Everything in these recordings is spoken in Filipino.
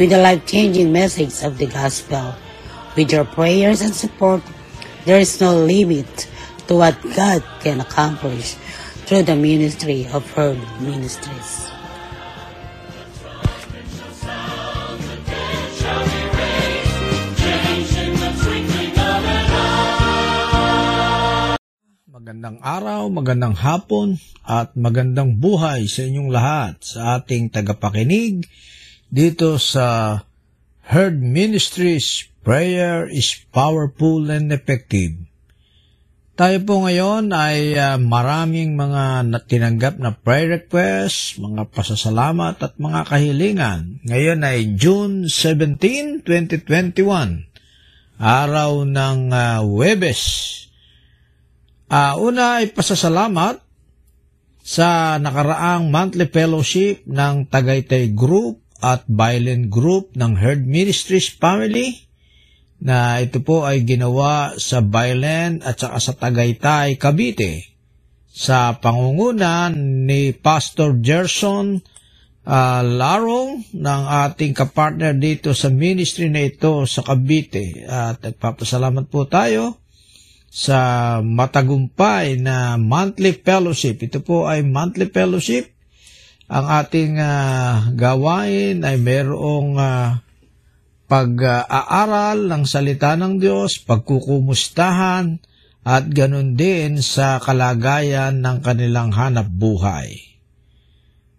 with the life-changing message of the gospel. With your prayers and support, there is no limit to what God can accomplish through the ministry of her ministries. Magandang araw, magandang hapon, at magandang buhay sa inyong lahat sa ating tagapakinig dito sa Herd Ministries Prayer is Powerful and Effective. Tayo po ngayon ay uh, maraming mga tinanggap na prayer requests, mga pasasalamat at mga kahilingan. Ngayon ay June 17, 2021, araw ng uh, Webes. Uh, una ay pasasalamat sa nakaraang monthly fellowship ng Tagaytay Group at Violent Group ng Herd Ministries Family na ito po ay ginawa sa Violent at saka sa Tagaytay, Cavite sa pangungunan ni Pastor Gerson uh, Larong ng ating kapartner dito sa ministry na ito sa Cavite. At nagpapasalamat po tayo sa matagumpay na monthly fellowship. Ito po ay monthly fellowship. Ang ating uh, gawain ay mayroong uh, pag-aaral ng salita ng Diyos, pagkukumustahan, at ganun din sa kalagayan ng kanilang hanap buhay.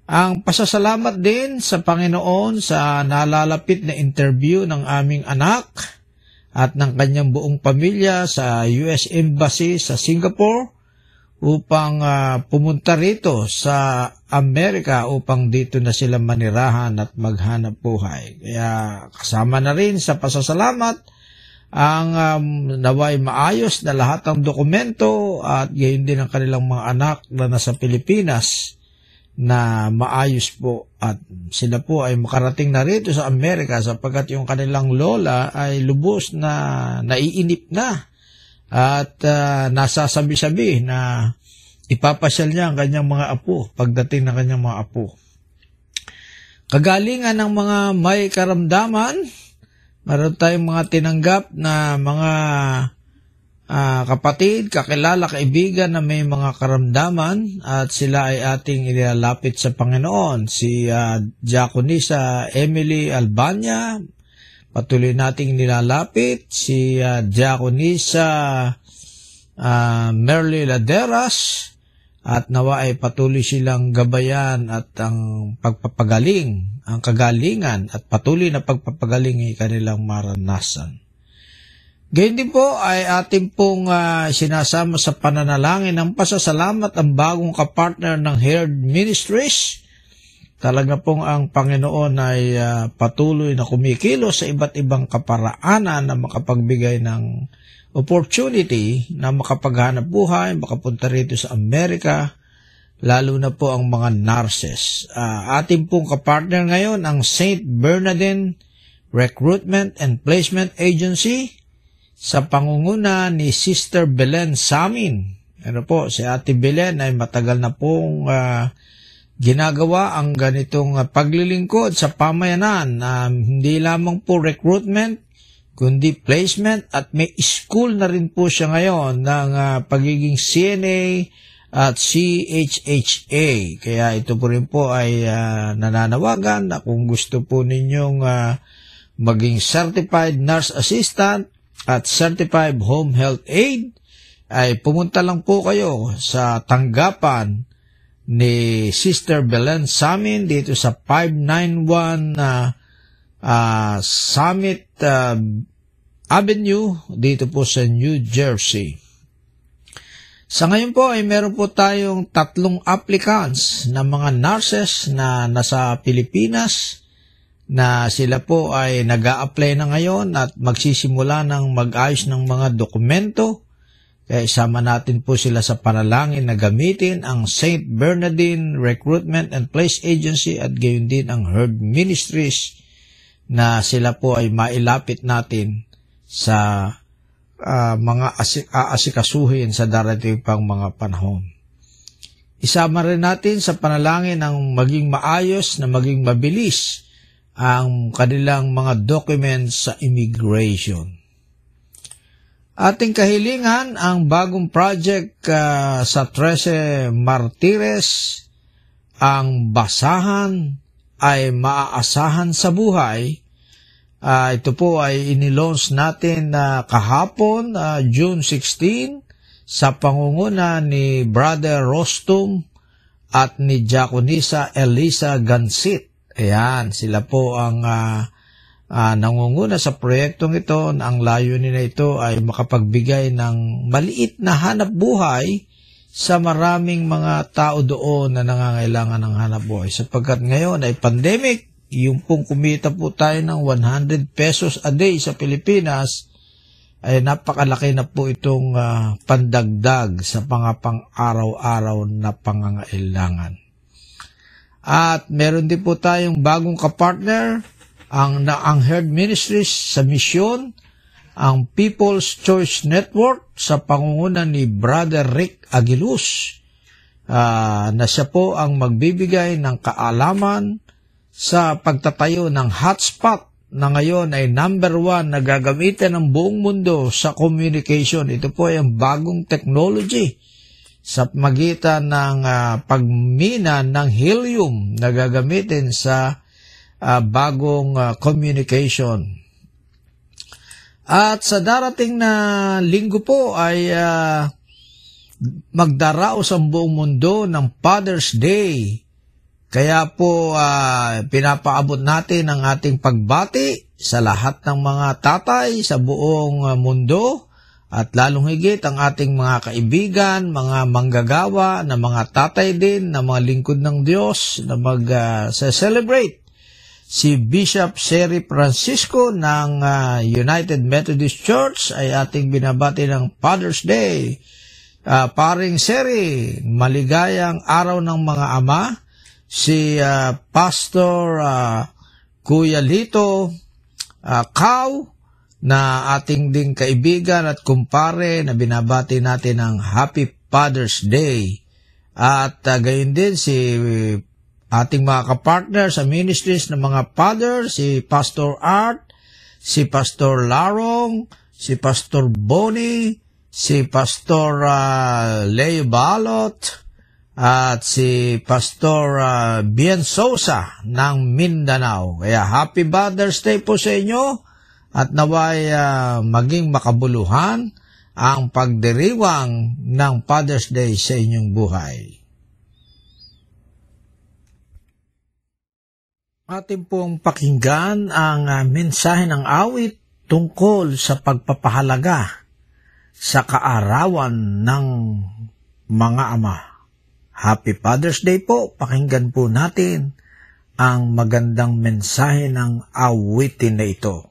Ang pasasalamat din sa Panginoon sa nalalapit na interview ng aming anak at ng kanyang buong pamilya sa US Embassy sa Singapore upang uh, pumunta rito sa Amerika upang dito na sila manirahan at maghanap buhay. Kaya kasama na rin sa pasasalamat ang um, naway maayos na lahat ng dokumento at gayon din ang kanilang mga anak na nasa Pilipinas na maayos po at sila po ay makarating na rito sa Amerika sapagkat yung kanilang lola ay lubos na naiinip na at uh, nasasabi-sabi na ipapasyal niya ang kanyang mga apo pagdating ng kanyang mga apo. Kagalingan ng mga may karamdaman, meron tayong mga tinanggap na mga uh, kapatid, kakilala, kaibigan na may mga karamdaman at sila ay ating ilalapit sa Panginoon. Si uh, Diakonisa Emily Albania, Patuloy nating nilalapit si uh, uh, Merly Laderas at nawa ay patuloy silang gabayan at ang pagpapagaling, ang kagalingan at patuloy na pagpapagaling ay kanilang maranasan. Gayun din po ay ating pong uh, sinasama sa pananalangin ng pasasalamat ang bagong kapartner ng Herd Ministries Talaga pong ang Panginoon ay uh, patuloy na kumikilo sa iba't ibang kaparaanan na makapagbigay ng opportunity na makapaghanap buhay, makapunta rito sa Amerika, lalo na po ang mga nurses. Uh, ating pong kapartner ngayon ang St. Bernardine Recruitment and Placement Agency sa pangunguna ni Sister Belen Samin. Ano po, si Ate Belen ay matagal na pong uh, ginagawa ang ganitong paglilingkod sa pamayanan na hindi lamang po recruitment, kundi placement at may school na rin po siya ngayon ng uh, pagiging CNA at CHHA. Kaya ito po rin po ay uh, nananawagan na kung gusto po ninyong uh, maging certified nurse assistant at certified home health aid, ay pumunta lang po kayo sa tanggapan ni Sister Belen Samin dito sa 591 uh, uh, Summit uh, Avenue dito po sa New Jersey. Sa ngayon po ay meron po tayong tatlong applicants na mga nurses na nasa Pilipinas na sila po ay nag apply na ngayon at magsisimula ng mag-ayos ng mga dokumento. Kaya isama natin po sila sa panalangin na gamitin ang St. Bernardine Recruitment and Place Agency at gayon din ang Herd Ministries na sila po ay mailapit natin sa uh, mga asik- aasikasuhin sa darating pang mga panahon. Isama rin natin sa panalangin ng maging maayos na maging mabilis ang kanilang mga documents sa immigration. Ating kahilingan ang bagong project uh, sa Trece Martires, ang basahan ay maaasahan sa buhay Uh, ito po ay inilaunch natin uh, kahapon, uh, June 16, sa pangunguna ni Brother Rostum at ni Jaconisa Elisa Gansit. Ayan, sila po ang uh, uh, nangunguna sa proyektong ito na ang layunin na ito ay makapagbigay ng maliit na hanap buhay sa maraming mga tao doon na nangangailangan ng hanap buhay. Sapagkat ngayon ay pandemic, yung pong kumita po tayo ng 100 pesos a day sa Pilipinas, ay napakalaki na po itong uh, pandagdag sa pangapang araw-araw na pangangailangan. At meron din po tayong bagong kapartner, ang, na, ang Herd Ministries sa misyon, ang People's Choice Network sa pangunguna ni Brother Rick Aguiluz, uh, na siya po ang magbibigay ng kaalaman, sa pagtatayo ng hotspot na ngayon ay number one na gagamitin ng buong mundo sa communication. Ito po ay ang bagong technology sa magitan ng uh, pagmina ng helium na gagamitin sa uh, bagong uh, communication. At sa darating na linggo po ay uh, magdaraos ang buong mundo ng Father's Day kaya po uh, pinapaabot natin ang ating pagbati sa lahat ng mga tatay sa buong mundo at lalong higit ang ating mga kaibigan, mga manggagawa na mga tatay din na mga lingkod ng Diyos na mag-celebrate. Si Bishop Seri Francisco ng uh, United Methodist Church ay ating binabati ng Father's Day. Uh, paring Seri, maligayang araw ng mga ama si uh, Pastor uh, Kuya Lito uh, na ating ding kaibigan at kumpare na binabati natin ng Happy Father's Day. At uh, gayon din si ating mga kapartner sa ministries ng mga father, si Pastor Art, si Pastor Larong, si Pastor Bonnie, si Pastor uh, Leo Balot, at si Pastor uh, Bien Sosa ng Mindanao. Kaya happy Father's Day po sa inyo at naway uh, maging makabuluhan ang pagdiriwang ng Father's Day sa inyong buhay. Atin pong pakinggan ang uh, mensahe ng awit tungkol sa pagpapahalaga sa kaarawan ng mga ama. Happy Father's Day po. Pakinggan po natin ang magandang mensahe ng awitin na ito.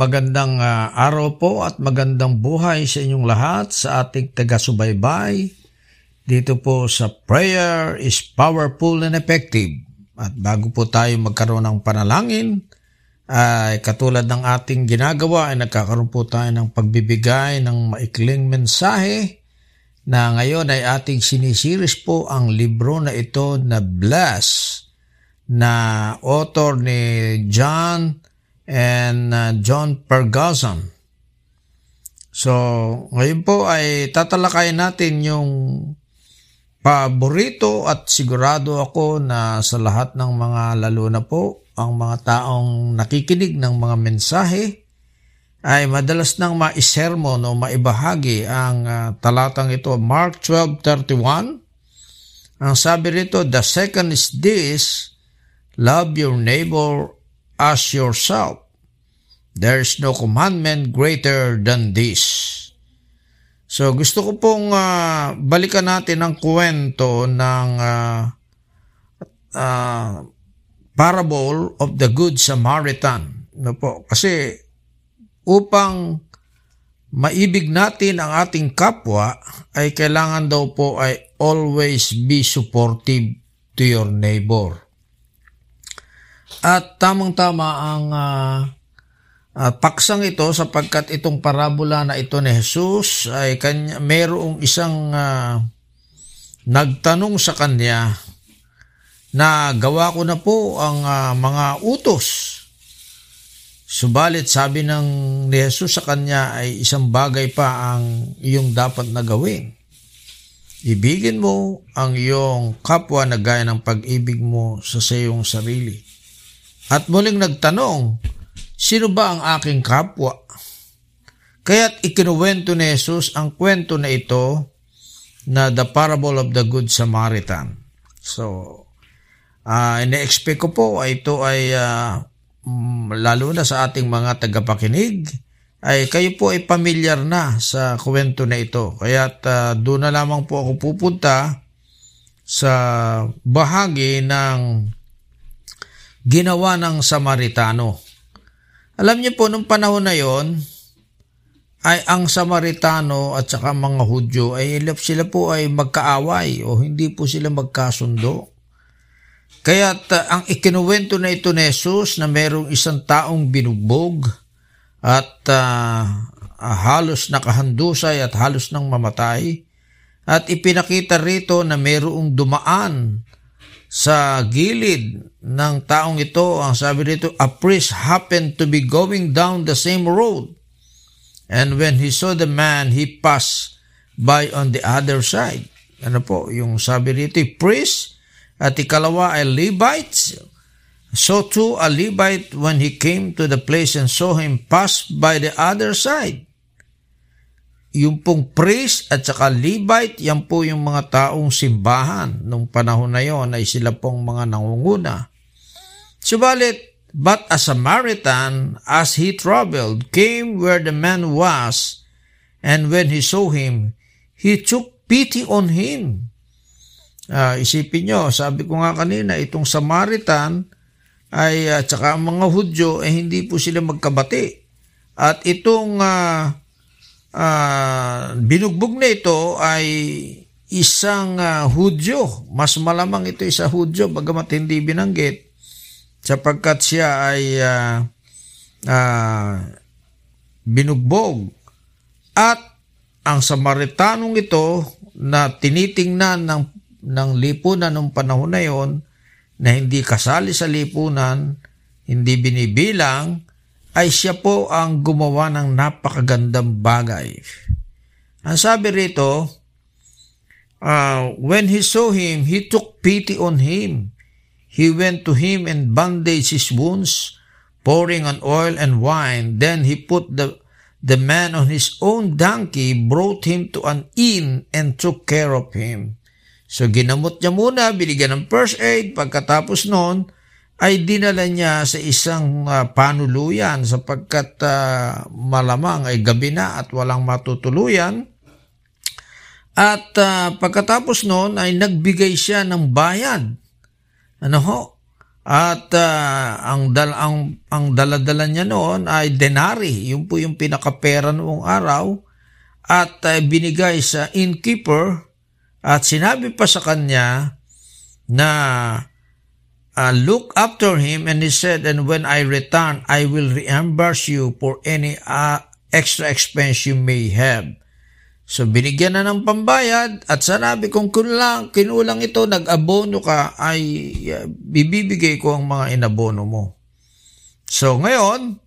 Magandang ah, araw po at magandang buhay sa inyong lahat sa ating taga-subaybay dito po sa Prayer is Powerful and Effective. At bago po tayo magkaroon ng panalangin, ay katulad ng ating ginagawa ay nagkakaroon po tayo ng pagbibigay ng maikling mensahe na ngayon ay ating sinisiris po ang libro na ito na Bless na author ni John and uh, John Ferguson. So, ngayon po ay tatalakayin natin yung paborito at sigurado ako na sa lahat ng mga lalo na po ang mga taong nakikinig ng mga mensahe ay madalas nang maisermon o maibahagi ang ah, talatang ito Mark 12:31 ang sabi rito the second is this love your neighbor as yourself there is no commandment greater than this So gusto ko pong ah, balikan natin ang kwento ng ah, ah, parable of the good Samaritan. No po? Kasi upang maibig natin ang ating kapwa ay kailangan daw po ay always be supportive to your neighbor. At tamang-tama ang ah, ah, paksang ito sapagkat itong parabola na ito ni Jesus ay kanya, mayroong isang ah, nagtanong sa kanya na gawa ko na po ang ah, mga utos. Subalit sabi ng ni Jesus sa kanya ay isang bagay pa ang iyong dapat na gawin. Ibigin mo ang iyong kapwa na gaya ng pag-ibig mo sa sayong sarili. At muling nagtanong, sino ba ang aking kapwa? Kaya't ikinuwento ni Jesus ang kwento na ito na the parable of the good Samaritan. So, uh, ine-expect ko po ay ito ay ah, mm, lalo na sa ating mga tagapakinig ay kayo po ay pamilyar na sa kwento na ito. Kaya uh, doon na lamang po ako pupunta sa bahagi ng ginawa ng Samaritano. Alam niyo po, nung panahon na yon, ay ang Samaritano at saka mga Hudyo ay sila po ay magkaaway o hindi po sila magkasundo. Kaya ang ikinuwento na ito ni Jesus na mayroong isang taong binugbog at uh, halos nakahandusay at halos nang mamatay at ipinakita rito na mayroong dumaan sa gilid ng taong ito, ang sabi rito, a priest happened to be going down the same road And when he saw the man, he passed by on the other side. Ano po, yung sabi rito, priest, at ikalawa ay Levites. So too a Levite when he came to the place and saw him pass by the other side. Yung pong priest at saka Levite, yan po yung mga taong simbahan nung panahon na yon ay sila pong mga nangunguna. Subalit, But a Samaritan, as he traveled, came where the man was, and when he saw him, he took pity on him. Uh, isipin nyo, sabi ko nga kanina, itong Samaritan ay uh, saka ang mga Hudyo ay eh, hindi po sila magkabati. At itong uh, uh, binugbog na ito ay isang uh, Hudyo. Mas malamang ito isa Hudyo, bagamat hindi binanggit sapagkat siya ay uh, uh, binugbog. At ang Samaritanong ito na tinitingnan ng, ng lipunan ng panahon na yon na hindi kasali sa lipunan, hindi binibilang, ay siya po ang gumawa ng napakagandang bagay. Ang sabi rito, uh, when he saw him, he took pity on him He went to him and bandaged his wounds, pouring on oil and wine. Then he put the, the man on his own donkey, brought him to an inn, and took care of him. So ginamot niya muna, binigyan ng first aid. Pagkatapos noon, ay dinala niya sa isang uh, panuluyan sapagkat uh, malamang ay gabi na at walang matutuluyan. At uh, pagkatapos noon ay nagbigay siya ng bayad ano ho? At uh, ang, dal ang, ang daladala niya noon ay denari. Yun po yung pinakapera noong araw. At uh, binigay sa innkeeper at sinabi pa sa kanya na uh, look after him and he said, and when I return, I will reimburse you for any uh, extra expense you may have. So binigyan na ng pambayad at sanabi kung kulang, kinulang ito, nag-abono ka, ay uh, bibibigay ko ang mga inabono mo. So ngayon,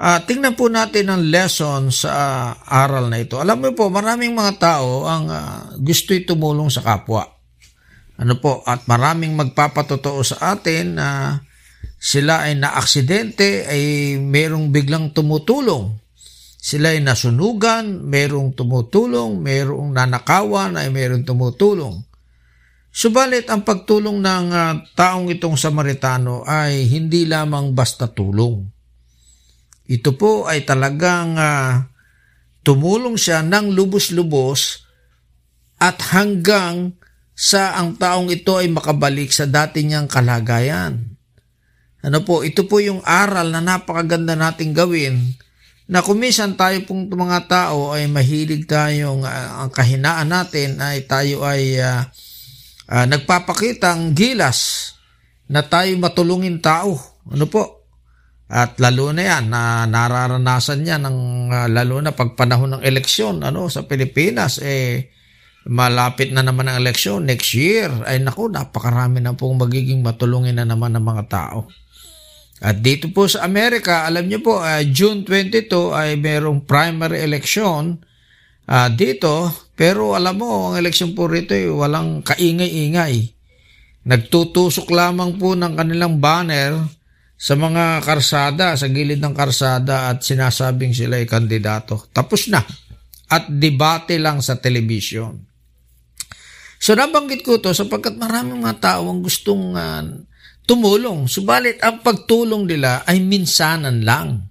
uh, tingnan po natin ang lesson sa uh, aral na ito. Alam mo po, maraming mga tao ang uh, gusto'y tumulong sa kapwa. Ano po, at maraming magpapatotoo sa atin na sila ay naaksidente ay merong biglang tumutulong sila ay nasunugan, merong tumutulong, merong nanakawan ay merong tumutulong. Subalit ang pagtulong ng uh, taong itong Samaritano ay hindi lamang basta tulong. Ito po ay talagang uh, tumulong siya ng lubos-lubos at hanggang sa ang taong ito ay makabalik sa dati niyang kalagayan. Ano po, ito po yung aral na napakaganda nating gawin na kumisan tayo pong mga tao ay mahilig tayong uh, ang kahinaan natin ay tayo ay uh, uh, nagpapakitang gilas na tayo matulungin tao. Ano po? At lalo na yan, na nararanasan niya ng uh, lalo na pag panahon ng eleksyon ano, sa Pilipinas, eh, malapit na naman ang eleksyon next year, ay naku, napakarami na pong magiging matulungin na naman ng mga tao. At dito po sa Amerika, alam niyo po, uh, June 22 ay merong primary election uh, dito. Pero alam mo, ang eleksyon po rito ay walang kaingay-ingay. Nagtutusok lamang po ng kanilang banner sa mga karsada, sa gilid ng karsada at sinasabing sila ay kandidato. Tapos na. At debate lang sa television. So nabanggit ko to sapagkat maraming mga tao ang gustong uh, tumulong. Subalit ang pagtulong nila ay minsanan lang.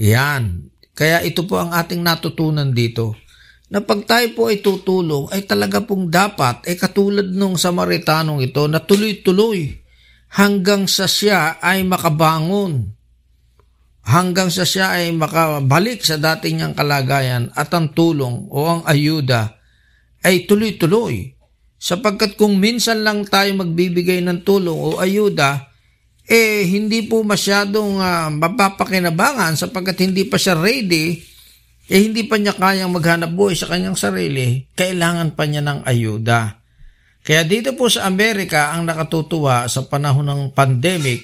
Yan. Kaya ito po ang ating natutunan dito. Na pag tayo po ay tutulong, ay talaga pong dapat, ay katulad nung Samaritanong ito, na tuloy-tuloy hanggang sa siya ay makabangon. Hanggang sa siya ay makabalik sa dating niyang kalagayan at ang tulong o ang ayuda ay tuloy-tuloy. Sapagkat kung minsan lang tayo magbibigay ng tulong o ayuda, eh hindi po masyadong uh, mapapakinabangan sapagkat hindi pa siya ready, eh hindi pa niya kayang maghanap buhay sa kanyang sarili, kailangan pa niya ng ayuda. Kaya dito po sa Amerika, ang nakatutuwa sa panahon ng pandemic,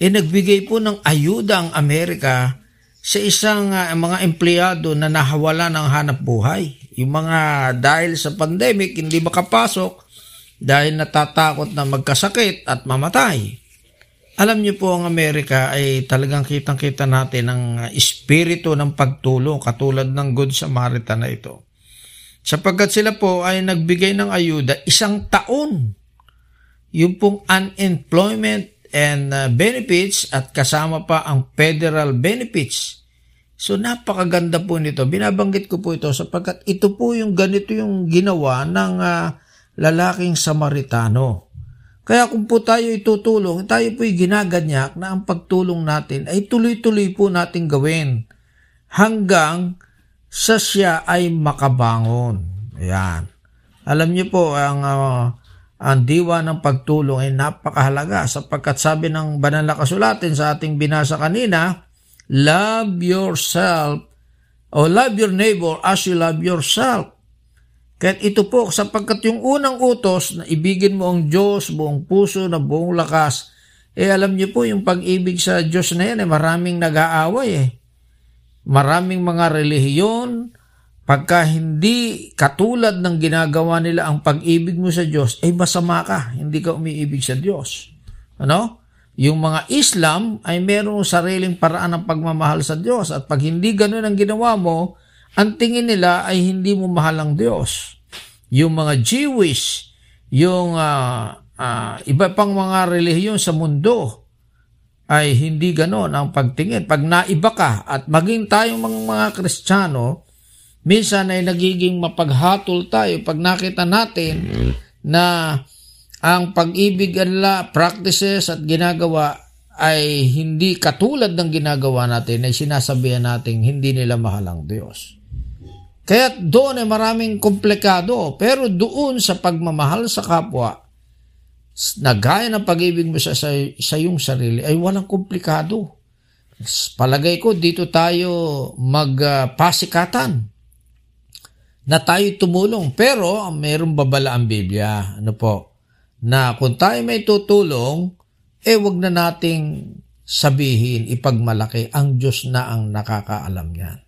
eh nagbigay po ng ayuda ang Amerika sa isang uh, mga empleyado na nahawala ng hanap buhay. Yung mga dahil sa pandemic, hindi makapasok dahil natatakot na magkasakit at mamatay. Alam niyo po ang Amerika ay talagang kitang-kita natin ang espiritu ng pagtulong katulad ng Good Samaritan na ito. Sapagkat sila po ay nagbigay ng ayuda isang taon. Yung pong unemployment and uh, benefits at kasama pa ang federal benefits. So napakaganda po nito. Binabanggit ko po ito sapagkat ito po yung ganito yung ginawa ng uh, lalaking Samaritano. Kaya kung po tayo itutulong, tayo po'y ginaganyak na ang pagtulong natin ay tuloy-tuloy po nating gawin hanggang sa siya ay makabangon. Ayan. Alam niyo po, ang uh, ang diwa ng pagtulong ay napakahalaga sapagkat sabi ng banal na kasulatin sa ating binasa kanina, love yourself o love your neighbor as you love yourself. Kaya ito po, sapagkat yung unang utos na ibigin mo ang Diyos, buong puso, na buong lakas, eh alam niyo po, yung pag-ibig sa Diyos na yan, eh, maraming nag-aaway eh. Maraming mga relihiyon, Pagka hindi katulad ng ginagawa nila ang pag-ibig mo sa Diyos, ay masama ka, hindi ka umiibig sa Diyos. Ano? Yung mga Islam ay merong sariling paraan ng pagmamahal sa Diyos at pag hindi ganun ang ginawa mo, ang tingin nila ay hindi mo mahal ang Diyos. Yung mga Jewish, yung uh, uh, iba pang mga relihiyon sa mundo ay hindi ganon ang pagtingin. Pag naiba ka at maging tayong mga, mga Kristiyano, Minsan ay nagiging mapaghatol tayo pag nakita natin na ang pag-ibig ala practices at ginagawa ay hindi katulad ng ginagawa natin ay sinasabihan natin hindi nila mahal ang Diyos. Kaya doon ay maraming komplikado pero doon sa pagmamahal sa kapwa na gaya ng pag-ibig mo sa, sa, sa iyong sarili ay walang komplikado. Palagay ko dito tayo magpasikatan. Uh, na tayo tumulong. Pero mayroong babala ang Biblia. Ano po? Na kung tayo may tutulong, eh wag na nating sabihin, ipagmalaki, ang Diyos na ang nakakaalam niyan.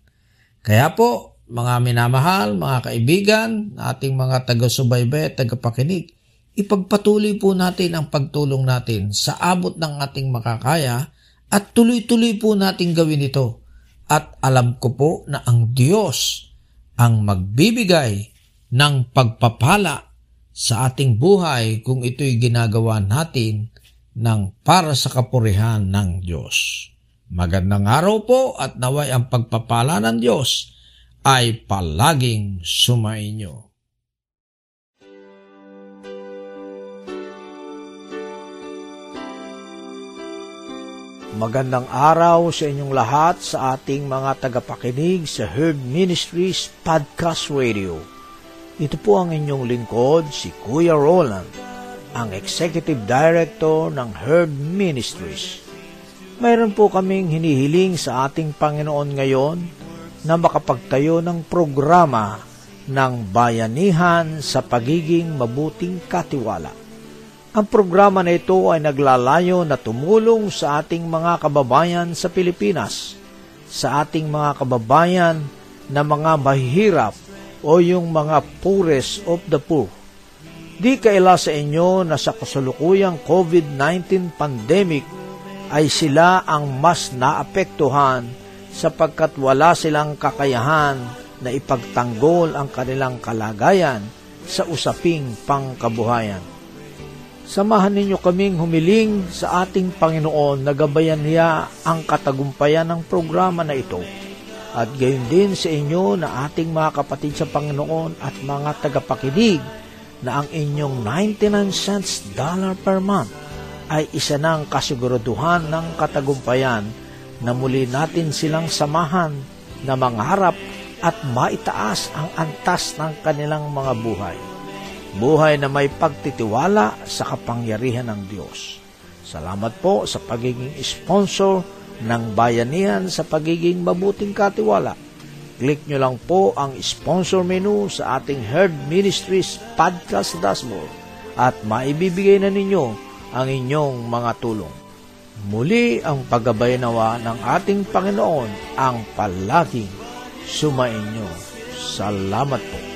Kaya po, mga minamahal, mga kaibigan, ating mga taga-subaybay tagapakinig, ipagpatuloy po natin ang pagtulong natin sa abot ng ating makakaya at tuloy-tuloy po natin gawin ito. At alam ko po na ang Diyos ang magbibigay ng pagpapala sa ating buhay kung ito'y ginagawa natin ng para sa kapurihan ng Diyos. Magandang araw po at naway ang pagpapala ng Diyos ay palaging sumainyo. Magandang araw sa inyong lahat sa ating mga tagapakinig sa Herb Ministries Podcast Radio. Ito po ang inyong lingkod, si Kuya Roland, ang Executive Director ng Herb Ministries. Mayroon po kaming hinihiling sa ating Panginoon ngayon na makapagtayo ng programa ng bayanihan sa pagiging mabuting katiwala. Ang programa na ito ay naglalayo na tumulong sa ating mga kababayan sa Pilipinas, sa ating mga kababayan na mga mahihirap o yung mga poorest of the poor. Di kaila sa inyo na sa kasalukuyang COVID-19 pandemic ay sila ang mas naapektuhan sapagkat wala silang kakayahan na ipagtanggol ang kanilang kalagayan sa usaping pangkabuhayan. Samahan ninyo kaming humiling sa ating Panginoon na gabayan niya ang katagumpayan ng programa na ito. At gayon din sa inyo na ating mga kapatid sa Panginoon at mga tagapakinig na ang inyong 99 cents dollar per month ay isa ng kasiguraduhan ng katagumpayan na muli natin silang samahan na mangarap at maitaas ang antas ng kanilang mga buhay. Buhay na may pagtitiwala sa kapangyarihan ng Diyos. Salamat po sa pagiging sponsor ng bayanihan sa pagiging mabuting katiwala. Click nyo lang po ang sponsor menu sa ating Herd Ministries podcast dashboard at maibibigay na ninyo ang inyong mga tulong. Muli ang paggabay nawa ng ating Panginoon ang palaging sumainyo. Salamat po.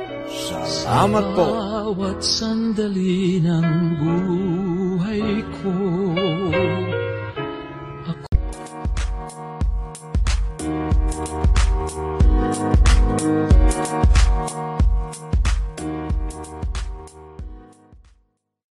Salamat po. Sa sandali ng buhay ko.